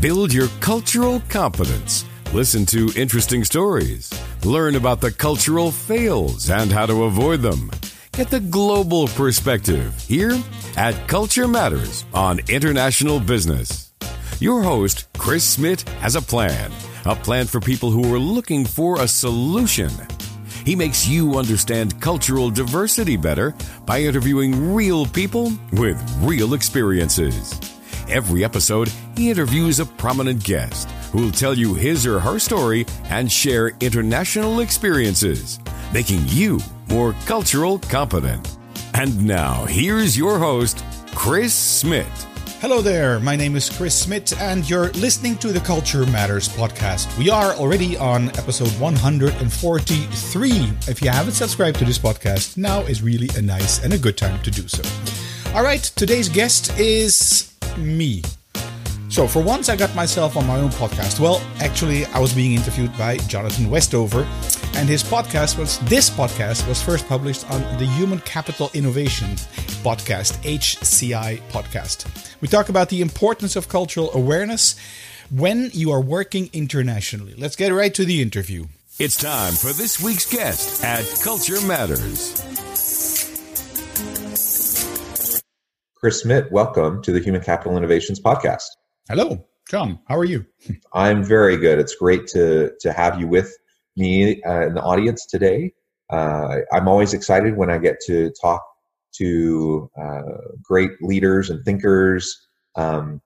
Build your cultural competence. Listen to interesting stories. Learn about the cultural fails and how to avoid them. Get the global perspective here at Culture Matters on International Business. Your host, Chris Smith, has a plan. A plan for people who are looking for a solution. He makes you understand cultural diversity better by interviewing real people with real experiences. Every episode, he interviews a prominent guest who will tell you his or her story and share international experiences, making you more cultural competent. And now, here's your host, Chris Smith. Hello there, my name is Chris Smith, and you're listening to the Culture Matters podcast. We are already on episode 143. If you haven't subscribed to this podcast, now is really a nice and a good time to do so. All right, today's guest is me. So, for once, I got myself on my own podcast. Well, actually, I was being interviewed by Jonathan Westover, and his podcast was this podcast was first published on the Human Capital Innovation podcast, HCI podcast. We talk about the importance of cultural awareness when you are working internationally. Let's get right to the interview. It's time for this week's guest at Culture Matters. Chris Smith, welcome to the Human Capital Innovations podcast. Hello, John. How are you? I'm very good. It's great to to have you with me uh, in the audience today. Uh, I'm always excited when I get to talk to uh, great leaders and thinkers um,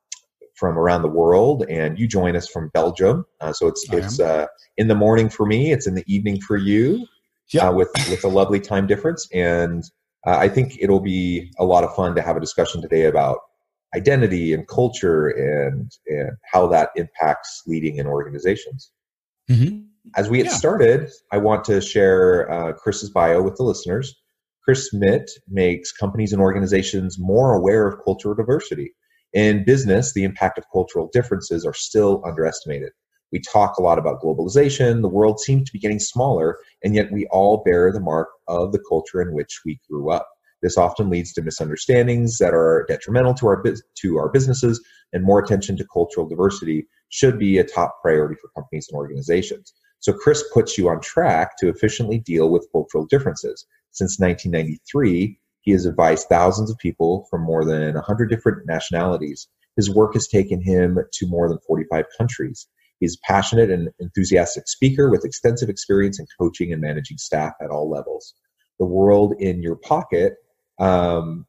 from around the world. And you join us from Belgium, uh, so it's I it's uh, in the morning for me. It's in the evening for you. Yeah. Uh, with with a lovely time difference, and I think it'll be a lot of fun to have a discussion today about identity and culture and and how that impacts leading in organizations. Mm-hmm. As we get Yeah. started, I want to share uh, Chris's bio with the listeners. Chris Schmidt makes companies and organizations more aware of cultural diversity. In business, the impact of cultural differences are still underestimated. We talk a lot about globalization. The world seems to be getting smaller, and yet we all bear the mark of the culture in which we grew up. This often leads to misunderstandings that are detrimental to our to our businesses, and more attention to cultural diversity should be a top priority for companies and organizations. So Chris puts you on track to efficiently deal with cultural differences. Since 1993, he has advised thousands of people from more than 100 different nationalities. His work has taken him to more than 45 countries. He's a passionate and enthusiastic speaker with extensive experience in coaching and managing staff at all levels. The world in your pocket um,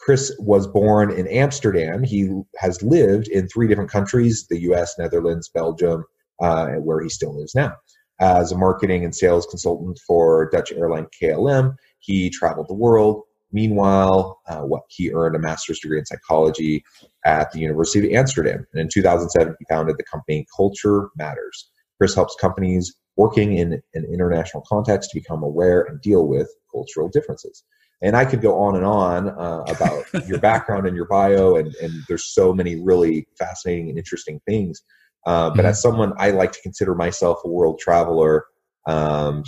Chris was born in Amsterdam. He has lived in three different countries the US, Netherlands, Belgium, uh, where he still lives now. As a marketing and sales consultant for Dutch airline KLM, he traveled the world. Meanwhile, uh, what he earned a master's degree in psychology at the University of Amsterdam. And in 2007, he founded the company Culture Matters. Chris helps companies working in an international context to become aware and deal with cultural differences and I could go on and on uh, about your background and your bio, and, and there's so many really fascinating and interesting things. Uh, but Mhm. as someone, I like to consider myself a world traveler, um,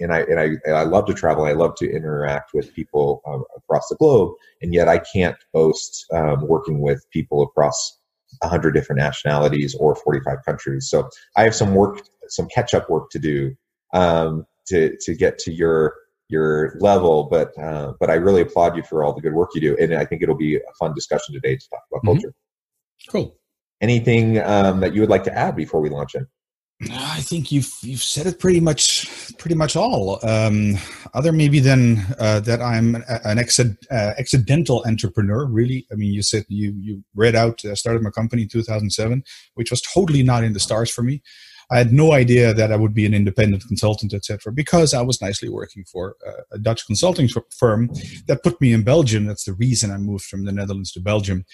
and I and I and I love to travel. I love to interact with people um, across the globe, and yet I can't boast um, working with people across 100 different nationalities or 45 countries. So I have some work, some catch up work to do um, to to get to your your level, but uh, but I really applaud you for all the good work you do, and I think it'll be a fun discussion today to talk about Mhm. culture. Cool. Anything um, that you would like to add before we launch in? I think you've you've said it pretty much pretty much all. Um, other maybe than uh, that I'm an uh, accidental entrepreneur. Really, I mean, you said you you read out uh, started my company in 2007, which was totally not in the stars for me. I had no idea that I would be an independent consultant, etc., because I was nicely working for uh, a Dutch consulting firm that put me in Belgium. That's the reason I moved from the Netherlands to Belgium.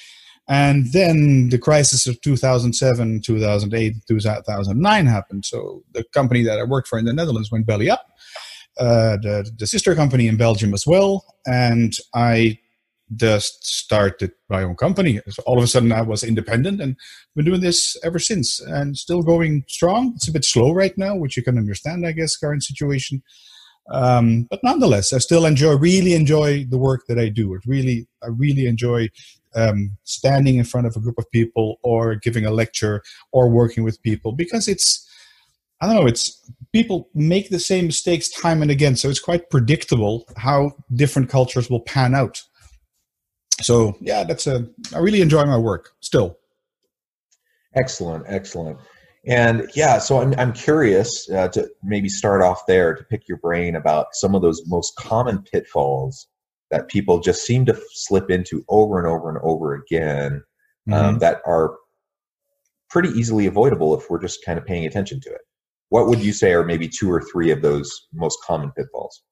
And then the crisis of 2007, 2008, 2009 happened. So the company that I worked for in the Netherlands went belly up. Uh, the, the sister company in Belgium as well. And I just started my own company. So all of a sudden I was independent and been doing this ever since and still going strong. It's a bit slow right now, which you can understand, I guess, current situation. Um, but nonetheless, I still enjoy, really enjoy the work that I do. It really, I really enjoy um, standing in front of a group of people or giving a lecture or working with people because it's, I don't know, it's people make the same mistakes time and again. So it's quite predictable how different cultures will pan out. So yeah, that's a, I really enjoy my work still. Excellent, excellent. And yeah, so I'm, I'm curious uh, to maybe start off there to pick your brain about some of those most common pitfalls that people just seem to slip into over and over and over again um, mm-hmm. that are pretty easily avoidable if we're just kind of paying attention to it. What would you say are maybe two or three of those most common pitfalls?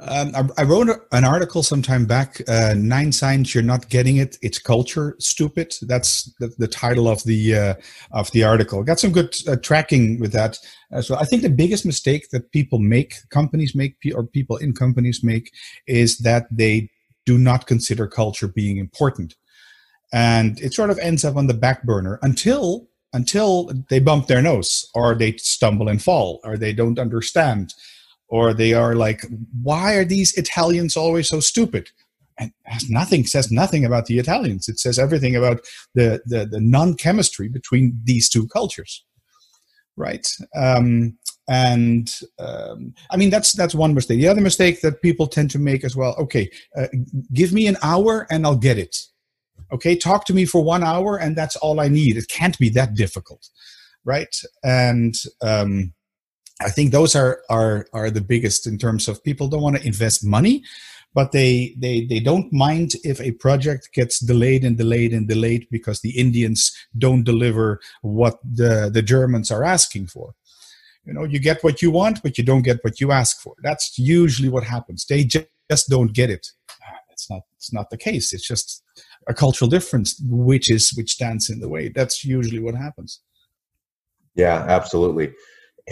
Um, I, I, wrote an article sometime back. Uh, Nine signs you're not getting it. It's culture stupid. That's the, the title of the uh, of the article. Got some good uh, tracking with that. Uh, so I think the biggest mistake that people make, companies make, or people in companies make, is that they do not consider culture being important, and it sort of ends up on the back burner until until they bump their nose or they stumble and fall or they don't understand or they are like, why are these Italians always so stupid? And has nothing says nothing about the Italians. It says everything about the the, the non chemistry between these two cultures, right? Um, and um, I mean that's that's one mistake. The other mistake that people tend to make as well. Okay, uh, give me an hour and I'll get it. Okay, talk to me for one hour and that's all I need. It can't be that difficult, right? And um, I think those are are are the biggest in terms of people don't want to invest money, but they they they don't mind if a project gets delayed and delayed and delayed because the Indians don't deliver what the the Germans are asking for. You know, you get what you want, but you don't get what you ask for. That's usually what happens. They just don't get it. Ah, it's not it's not the case. It's just a cultural difference which is which stands in the way. That's usually what happens. Yeah, absolutely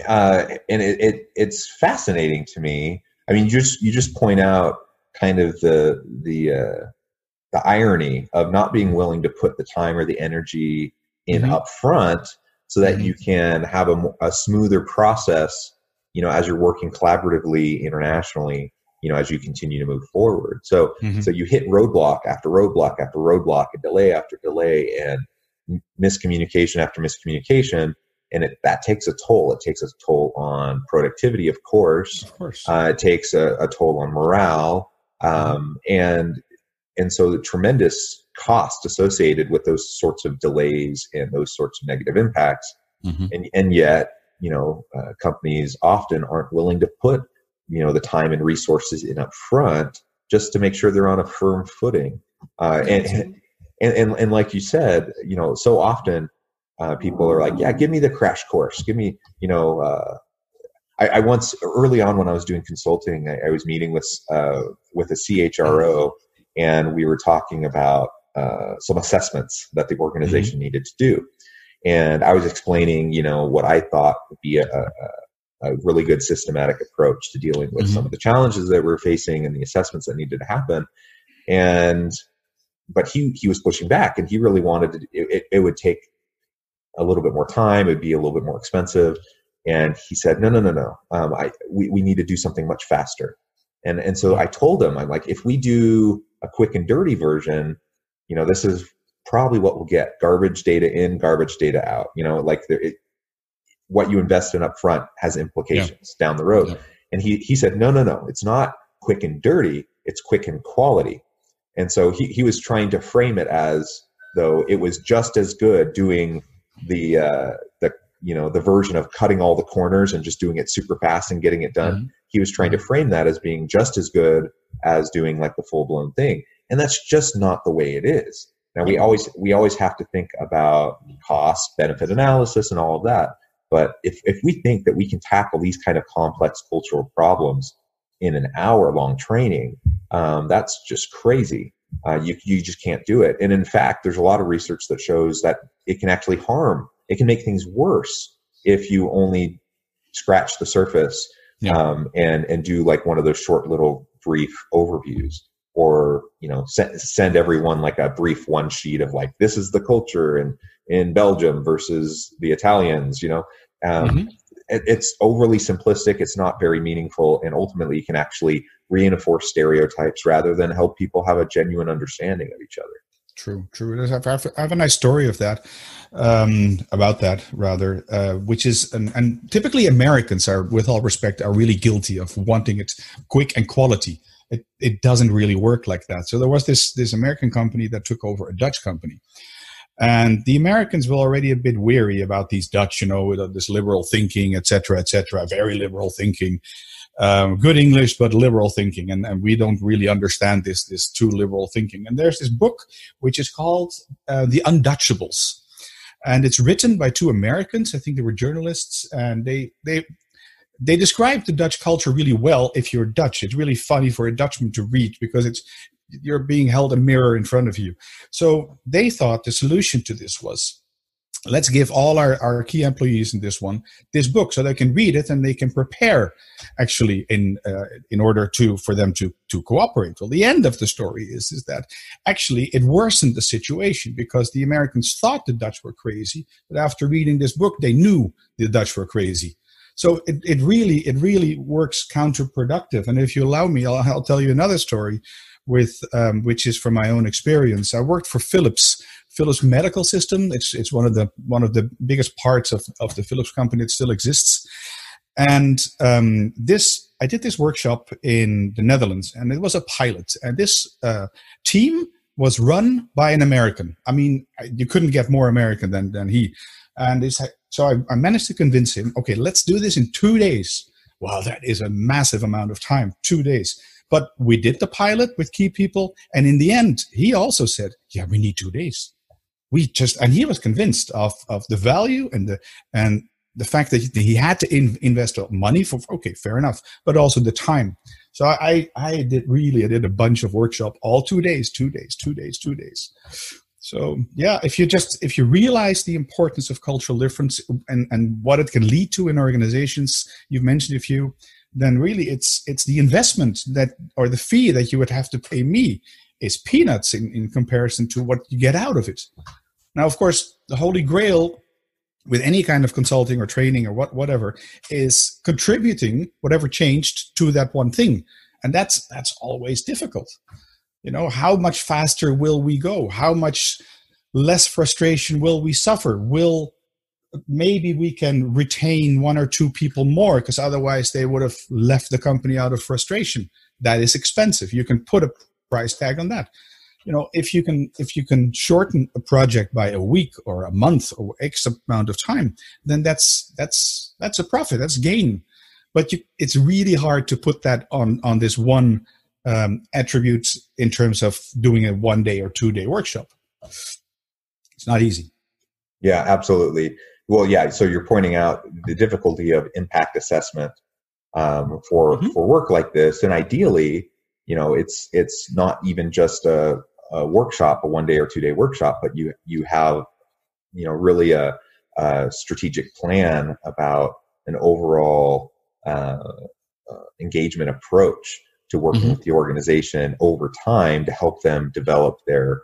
uh, and it, it, it's fascinating to me. I mean, you just you just point out kind of the the uh, the irony of not being willing to put the time or the energy in mm-hmm. up front so that mm-hmm. you can have a, a smoother process you know as you're working collaboratively internationally you know as you continue to move forward so mm-hmm. so you hit roadblock after roadblock after roadblock and delay after delay and miscommunication after miscommunication and it, that takes a toll. It takes a toll on productivity, of course. Of course, uh, it takes a, a, toll on morale, um, and and so the tremendous cost associated with those sorts of delays and those sorts of negative impacts. Mm-hmm. And and yet, you know, uh, companies often aren't willing to put you know the time and resources in up front just to make sure they're on a firm footing. Uh, and, and and and like you said, you know, so often uh, people are like, yeah, give me the crash course. Give me, you know, uh, I, I, once early on when I was doing consulting, I, I was meeting with uh, with a CHRO, and we were talking about uh, some assessments that the organization mm-hmm. needed to do. And I was explaining, you know, what I thought would be a, a, a really good systematic approach to dealing with mm-hmm. some of the challenges that we're facing and the assessments that needed to happen. And but he he was pushing back, and he really wanted to. It, it would take a little bit more time. It'd be a little bit more expensive. And he said, no, no, no, no. Um, I, we, we need to do something much faster. And, and so I told him, I'm like, if we do a quick and dirty version, you know, this is probably what we'll get garbage data in, garbage data out. You know, like the, it, what you invest in up front has implications yeah. down the road. Yeah. And he, he said, no, no, no, it's not quick and dirty. It's quick and quality. And so he, he was trying to frame it as though it was just as good doing the uh, the you know the version of cutting all the corners and just doing it super fast and getting it done. Mm-hmm. He was trying to frame that as being just as good as doing like the full blown thing, and that's just not the way it is. Now we always we always have to think about cost benefit analysis and all of that. But if if we think that we can tackle these kind of complex cultural problems in an hour long training, um, that's just crazy. Uh, you, you just can't do it. And in fact, there's a lot of research that shows that it can actually harm, it can make things worse if you only scratch the surface yeah. um, and, and do like one of those short little brief overviews or you know send, send everyone like a brief one sheet of like this is the culture in in belgium versus the italians you know um, mm-hmm. It's overly simplistic. It's not very meaningful, and ultimately, you can actually reinforce stereotypes rather than help people have a genuine understanding of each other. True, true. I have, I have a nice story of that, um, about that rather, uh, which is, and, and typically Americans are, with all respect, are really guilty of wanting it quick and quality. It, it doesn't really work like that. So there was this this American company that took over a Dutch company, and the Americans were already a bit weary about these Dutch, you know, with this liberal thinking, etc., etc., very liberal thinking um, good English, but liberal thinking. And, and we don't really understand this, this too liberal thinking. And there's this book which is called uh, The Undutchables. And it's written by two Americans. I think they were journalists, and they they they describe the Dutch culture really well. If you're Dutch, it's really funny for a Dutchman to read because it's you're being held a mirror in front of you. So they thought the solution to this was let's give all our, our key employees in this one this book so they can read it and they can prepare actually in uh, in order to for them to to cooperate. Well the end of the story is is that actually it worsened the situation because the americans thought the dutch were crazy but after reading this book they knew the dutch were crazy. So it, it really it really works counterproductive. And if you allow me i'll, I'll tell you another story with um, which is from my own experience i worked for philips Philips medical system. It's it's one of the one of the biggest parts of, of the Philips company that still exists. And um, this I did this workshop in the Netherlands, and it was a pilot. And this uh, team was run by an American. I mean, you couldn't get more American than than he. And so I, I managed to convince him. Okay, let's do this in two days. Wow, that is a massive amount of time. Two days. But we did the pilot with key people, and in the end, he also said, "Yeah, we need two days." we just and he was convinced of of the value and the and the fact that he had to in, invest money for okay fair enough but also the time so i i did really i did a bunch of workshop all two days two days two days two days so yeah if you just if you realize the importance of cultural difference and and what it can lead to in organizations you've mentioned a few then really it's it's the investment that or the fee that you would have to pay me is peanuts in, in comparison to what you get out of it. Now, of course, the holy grail with any kind of consulting or training or what, whatever is contributing whatever changed to that one thing. And that's that's always difficult. You know, how much faster will we go? How much less frustration will we suffer? Will maybe we can retain one or two people more because otherwise they would have left the company out of frustration. That is expensive. You can put a price tag on that. You know if you can if you can shorten a project by a week or a month or x amount of time then that's that's that's a profit that's gain. But you, it's really hard to put that on on this one um, attribute in terms of doing a one day or two day workshop. It's not easy. Yeah absolutely well yeah so you're pointing out the difficulty of impact assessment um, for mm-hmm. for work like this and ideally you know it's it's not even just a, a workshop a one day or two day workshop but you you have you know really a, a strategic plan about an overall uh, uh, engagement approach to working mm-hmm. with the organization over time to help them develop their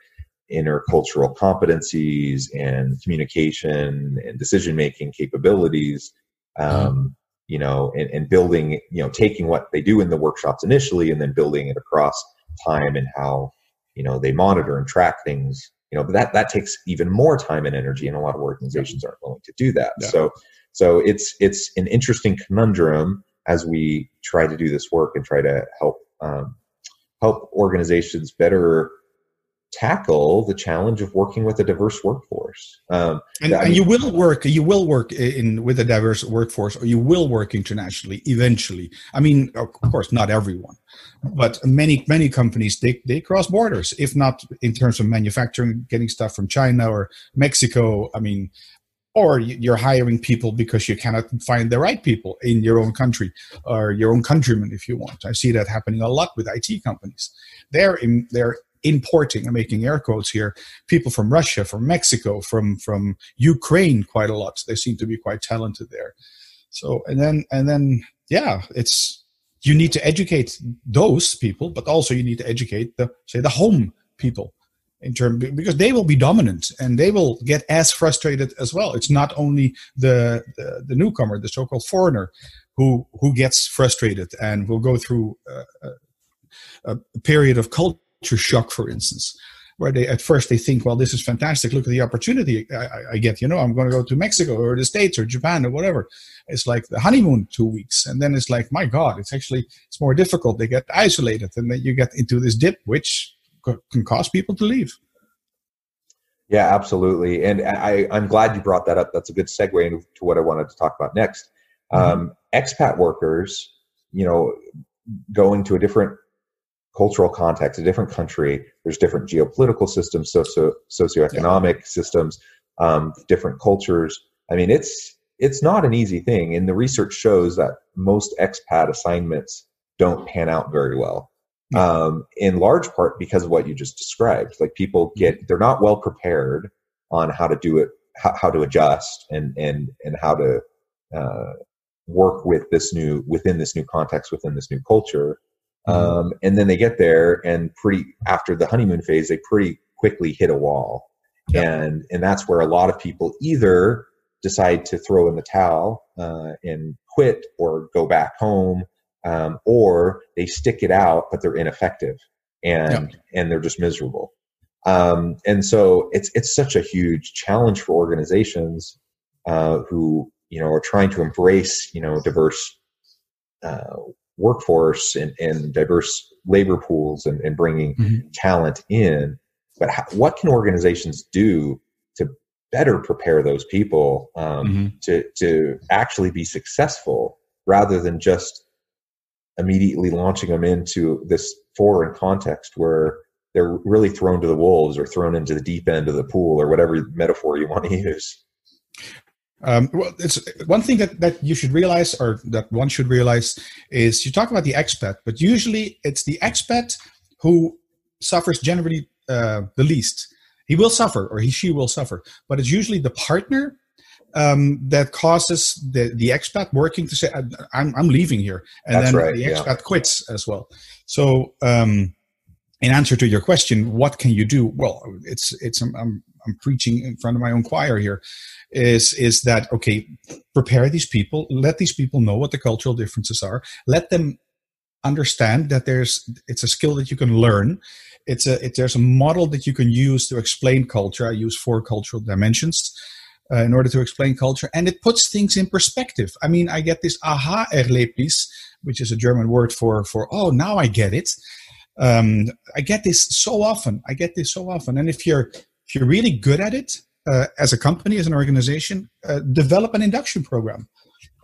intercultural competencies and communication and decision making capabilities mm-hmm. um, you know, and, and building, you know, taking what they do in the workshops initially and then building it across time and how, you know, they monitor and track things, you know, but that, that takes even more time and energy and a lot of organizations aren't willing to do that. So, so it's, it's an interesting conundrum as we try to do this work and try to help, um, help organizations better tackle the challenge of working with a diverse workforce. Um, and, and, you will work, you will work in with a diverse workforce, or you will work internationally eventually. I mean, of course, not everyone, but many many companies they they cross borders. If not in terms of manufacturing, getting stuff from China or Mexico. I mean. Or you're hiring people because you cannot find the right people in your own country or your own countrymen, if you want. I see that happening a lot with IT companies. They're in, they're importing, I'm making air quotes here, people from Russia, from Mexico, from from Ukraine quite a lot. They seem to be quite talented there. So and then and then yeah, it's you need to educate those people, but also you need to educate the say the home people in term because they will be dominant and they will get as frustrated as well. It's not only the the, the newcomer, the so-called foreigner, who who gets frustrated and will go through a, a period of culture shock, for instance where they at first they think, well, this is fantastic. Look at the opportunity I, I, get. You know, I'm going to go to Mexico or the States or Japan or whatever. It's like the honeymoon two weeks, and then it's like, my God, it's actually it's more difficult. They get isolated, and then you get into this dip, which can cause people to leave. Yeah, absolutely. And I, I'm glad you brought that up. That's a good segue into what I wanted to talk about next. Mm-hmm. Um, expat workers, you know, going to a different cultural context, a different country, there's different geopolitical systems, socio socioeconomic yeah. systems, um, different cultures. I mean, it's it's not an easy thing, and the research shows that most expat assignments don't pan out very well um, in large part because of what you just described. Like people mm-hmm. get, they're not well prepared on how to do it, how, how to adjust, and and and how to uh, work with this new within this new context, within this new culture. Mm-hmm. Um, and then they get there, and pretty after the honeymoon phase, they pretty quickly hit a wall, and and that's where a lot of people either decide to throw in the towel uh, and quit or go back home um, or they stick it out but they're ineffective and yeah. and they're just miserable um, and so it's it's such a huge challenge for organizations uh, who you know are trying to embrace you know diverse uh, workforce and, and diverse labor pools and, and bringing mm-hmm. talent in but how, what can organizations do to better prepare those people um, mm-hmm. to to actually be successful rather than just immediately launching them into this foreign context where they're really thrown to the wolves or thrown into the deep end of the pool or whatever metaphor you want to use. Um, well, it's one thing that, that you should realize, or that one should realize, is you talk about the expat, but usually it's the expat who suffers generally uh, the least. He will suffer, or he she will suffer, but it's usually the partner um, that causes the, the expat working to say, I'm, I'm leaving here. And That's then right, the expat yeah. quits as well. So, um, in answer to your question, what can you do? Well, it's, it's, I'm, I'm, preaching in front of my own choir here is, is that, okay, prepare these people, let these people know what the cultural differences are, let them understand that there's, it's a skill that you can learn. It's a, it, there's a model that you can use to explain culture. I use four cultural dimensions uh, in order to explain culture. And it puts things in perspective. I mean, I get this aha erlebnis, which is a German word for, for oh, now I get it. Um, I get this so often. I get this so often. And if you're, if you're really good at it, uh, as a company, as an organization, uh, develop an induction program.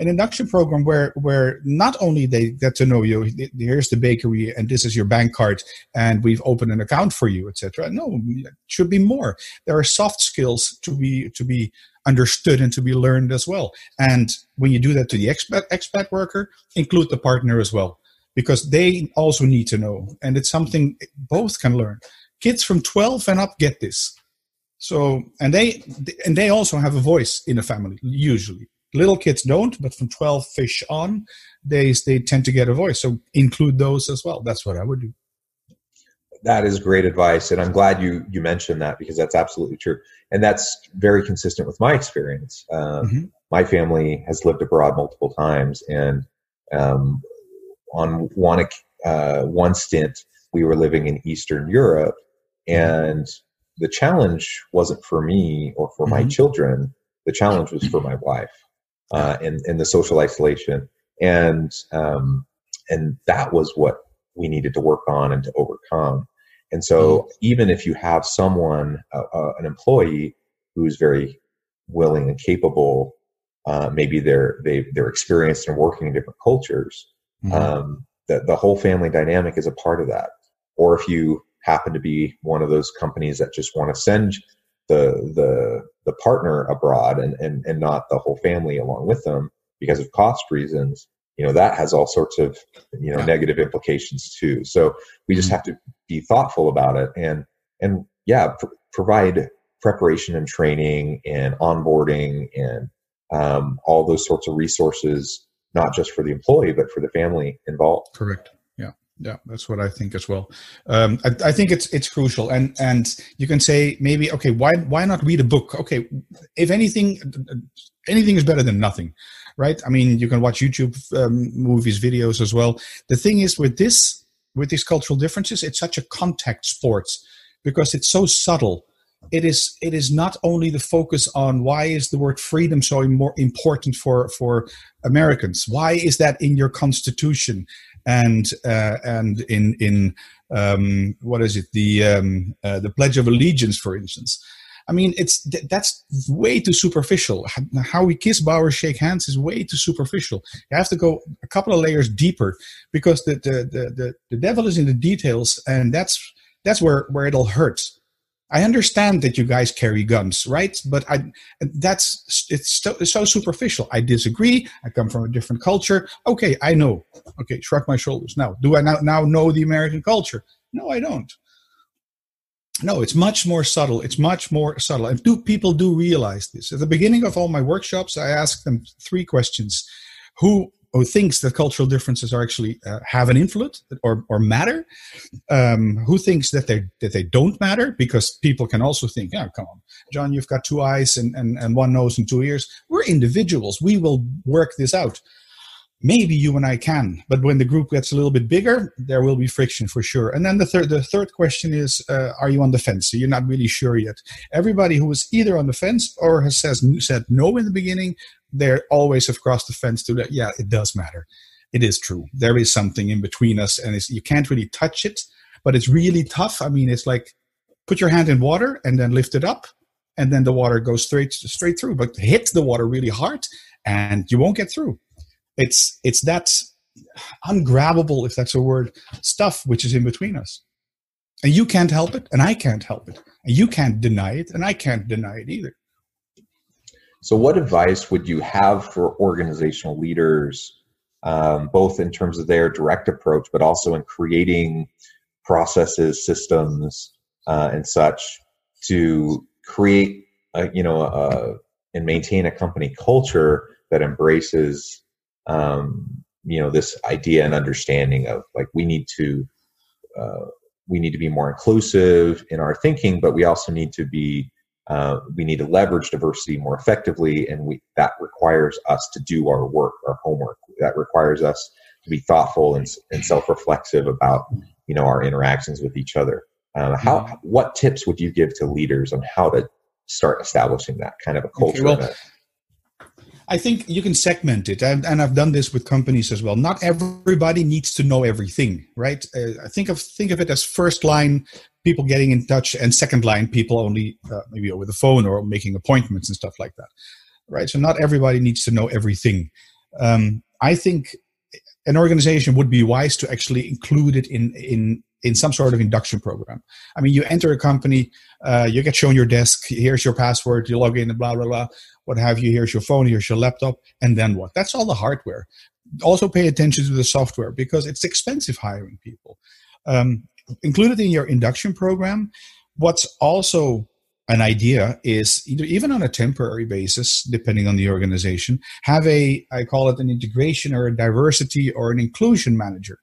An induction program where where not only they get to know you here's the bakery and this is your bank card and we've opened an account for you etc no it should be more. There are soft skills to be to be understood and to be learned as well. And when you do that to the expat expat worker include the partner as well because they also need to know. And it's something both can learn. Kids from 12 and up get this so and they and they also have a voice in a family usually Little kids don't, but from 12 fish on, they, they tend to get a voice. So include those as well. That's what I would do. That is great advice. And I'm glad you, you mentioned that because that's absolutely true. And that's very consistent with my experience. Um, mm-hmm. My family has lived abroad multiple times. And um, on one, uh, one stint, we were living in Eastern Europe. Mm-hmm. And the challenge wasn't for me or for mm-hmm. my children. The challenge was for my wife uh, and, and the social isolation. And, um, and that was what we needed to work on and to overcome. And so, mm-hmm. even if you have someone, uh, uh, an employee who's very willing and capable, uh, maybe they're they, they're experienced in working in different cultures. Mm-hmm. Um, the the whole family dynamic is a part of that. Or if you happen to be one of those companies that just want to send the the the partner abroad and, and and not the whole family along with them because of cost reasons you know that has all sorts of you know yeah. negative implications too so we just mm-hmm. have to be thoughtful about it and and yeah pr- provide preparation and training and onboarding and um, all those sorts of resources not just for the employee but for the family involved correct yeah that's what i think as well. Um, I, I, think it's it's crucial. And and you can say maybe okay why why not read a book? Okay if anything anything is better than nothing right? I mean you can watch youtube um, movies videos as well. The thing is with this with these cultural differences it's such a contact sport because it's so subtle. It is it is not only the focus on why is the word freedom so more important for for Americans? Why is that in your constitution and uh, and in in um, what is it the um, uh, the Pledge of Allegiance, for instance? I mean, it's that's way too superficial. How we kiss, bow, or shake hands is way too superficial. You have to go a couple of layers deeper because the the the, the, the devil is in the details, and that's that's where where it'll hurt I understand that you guys carry guns, right? But I, that's it's so, so superficial. I disagree. I come from a different culture. Okay, I know. Okay, shrug my shoulders. Now, do I now, now know the American culture? No, I don't. No, it's much more subtle. It's much more subtle. And do people do realize this? At the beginning of all my workshops, I ask them three questions: Who who thinks that cultural differences are actually uh, have an influence or, or matter um, who thinks that they that they don't matter? Because people can also think oh come on john you've got two eyes and, and, and one nose and two ears. We're individuals. We will work this out. Maybe you and i can but when the group gets a little bit bigger there will be friction for sure. And then the third the third question is uh, are you on the fence? So you're not really sure yet. Everybody who is either on the fence or has says, said no in the beginning they always have crossed the fence to that. Yeah, it does matter. It is true. There is something in between us, and you can't really touch it, but it's really tough. I mean, it's like put your hand in water and then lift it up, and then the water goes straight straight through. But hit the water really hard, and you won't get through. It's it's that ungrabbable, if that's a word, stuff which is in between us. And you can't help it, and I can't help it. And you can't deny it, and I can't deny it either. So, what advice would you have for organizational leaders, um, both in terms of their direct approach, but also in creating processes, systems, uh, and such to create, a, you know, a, and maintain a company culture that embraces, um, you know, this idea and understanding of like we need to. Uh, we need to be more inclusive in our thinking, but we also need to be uh, we need to leverage diversity more effectively, and we, that requires us to do our work, our homework. That requires us to be thoughtful and, and self-reflexive about you know our interactions with each other. Uh, how mm-hmm. what tips would you give to leaders on how to start establishing that kind of a culture? Okay, well, I think you can segment it, and, and, I've done this with companies as well. Not everybody needs to know everything, right? Uh, think of think of it as first line people getting in touch, and second line people only uh, maybe over the phone or making appointments and stuff like that, right? So not everybody needs to know everything. Um, I think an organization would be wise to actually include it in in in some sort of induction program. I mean, you enter a company, uh, you get shown your desk, here's your password, you log in, blah, blah, blah, what have you, here's your phone, here's your laptop, and then what? That's all the hardware. Also, pay attention to the software because it's expensive hiring people. Um, included in your induction program, what's also an idea is even on a temporary basis depending on the organization have a i call it an integration or a diversity or an inclusion manager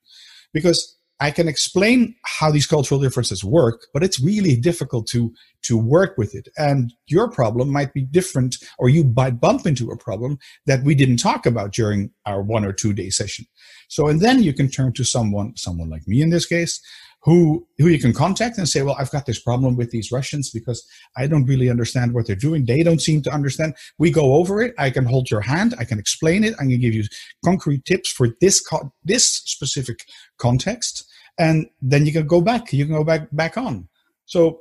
because I can explain how these cultural differences work, but it's really difficult to to work with it. And your problem might be different, or you might bump into a problem that we didn't talk about during our one or two day session. So, and then you can turn to someone, someone like me in this case, who who you can contact and say, well, I've got this problem with these Russians because I don't really understand what they're doing. They don't seem to understand. We go over it. I can hold your hand. I can explain it. I can give you concrete tips for this co- this specific context, and then you can go back. You can go back back on. So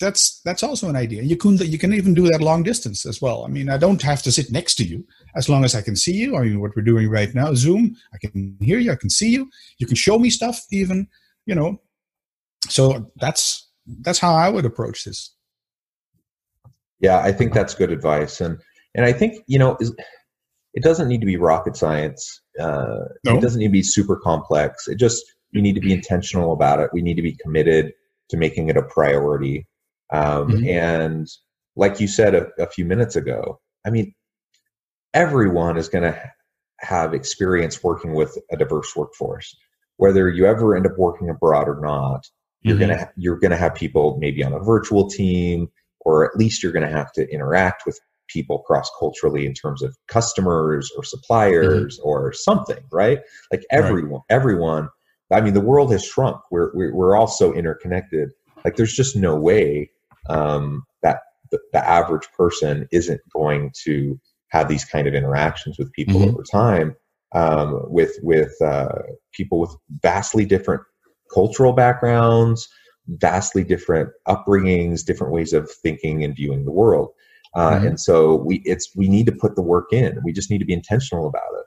that's that's also an idea. You can you can even do that long distance as well. I mean, I don't have to sit next to you as long as I can see you. I mean, what we're doing right now, Zoom, I can hear you, I can see you. You can show me stuff even, you know, so that's that's how I would approach this. Yeah, I think that's good advice, and and I think you know it doesn't need to be rocket science. Uh, no. It doesn't need to be super complex. It just you need to be intentional about it. We need to be committed to making it a priority. Um, mm-hmm. And like you said a, a few minutes ago, I mean, everyone is going to have experience working with a diverse workforce whether you ever end up working abroad or not, you're Mhm. gonna you're gonna have people maybe on a virtual team, or at least you're gonna have to interact with people cross culturally in terms of customers or suppliers or something, right? Like Right. everyone, everyone. I mean, the world has shrunk. We're we're, we're all so interconnected. Like, there's just no way um, that the, the average person isn't going to have these kind of interactions with people Mhm. over time um, with with uh, people with vastly different cultural backgrounds, vastly different upbringings, different ways of thinking and viewing the world. Uh, Mhm. And so we it's we need to put the work in. We just need to be intentional about it.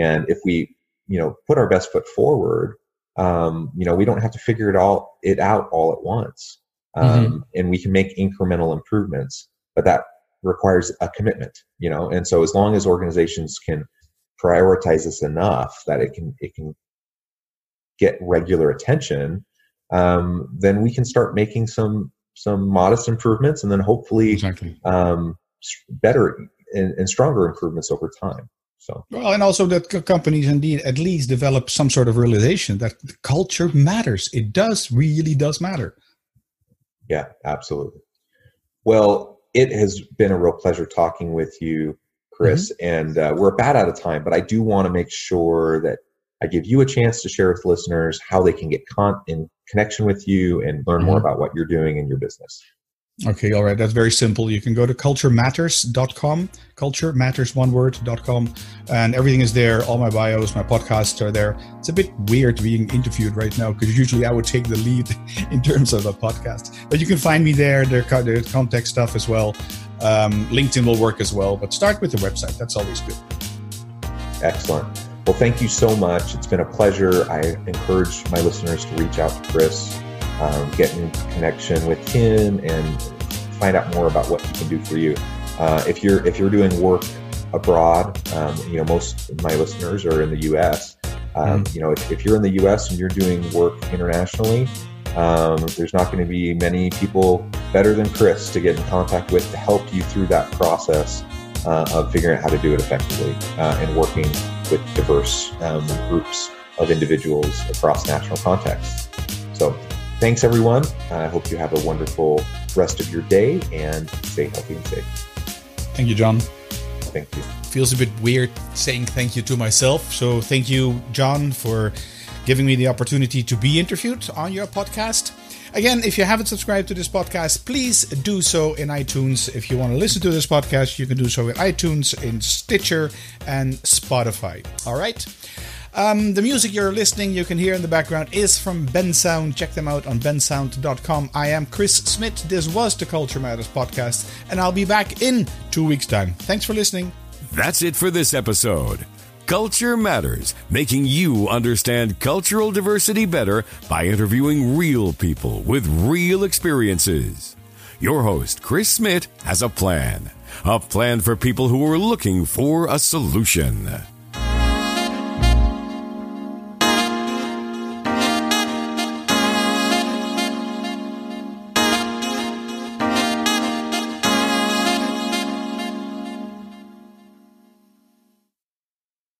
And if we you know put our best foot forward, um, you know we don't have to figure it all it out all at once, um, and we can make incremental improvements. But that requires a commitment, you know. And so as long as organizations can prioritize this enough that it can it can get regular attention, um, then we can start making some some modest improvements, and then hopefully Exactly. um, better and, and stronger improvements over time. So Well, and also that companies indeed at least develop some sort of realization that culture matters. It does really does matter. yeah, absolutely. Well, it has been a real pleasure talking with you, Chris, and uh, we're about out of time. But I do want to make sure that I give you a chance to share with listeners how they can get con- in connection with you and learn more Mhm. about what you're doing in your business. Okay, all right. That's very simple. You can go to culturematters.com, culturematters1word.com, and everything is there. All my bios, my podcasts are there. It's a bit weird being interviewed right now because usually I would take the lead in terms of a podcast. But you can find me there. There co- contact stuff as well. Um, LinkedIn will work as well, but start with the website. That's always good. Excellent. Well, thank you so much. It's been a pleasure. I encourage my listeners to reach out to Chris, um, get in connection with him, and find out more about what he can do for you. Uh, if you're if you're doing work abroad, um, you know most of my listeners are in the U.S. Um, You know, if, if you're in the U.S. and you're doing work internationally, um, there's not going to be many people better than Chris to get in contact with to help you through that process uh, of figuring out how to do it effectively uh, and working with diverse um, groups of individuals across national contexts. So, thanks everyone. I hope you have a wonderful rest of your day and stay healthy and safe. Thank you, John. Thank you. feels a bit weird saying thank you to myself. So thank you, John, for giving me the opportunity to be interviewed on your podcast. Again, if you haven't subscribed to this podcast, please do so in iTunes. If you want to listen to this podcast, you can do so in iTunes, in Stitcher, and Spotify. All right. Um, the music you're listening, you can hear in the background, is from Bensound. Check them out on bensound.com. I am Chris Smith. This was the Culture Matters podcast, and I'll be back in two weeks' time. Thanks for listening. That's it for this episode. Culture Matters, making you understand cultural diversity better by interviewing real people with real experiences. Your host, Chris Smith, has a plan. A plan for people who are looking for a solution.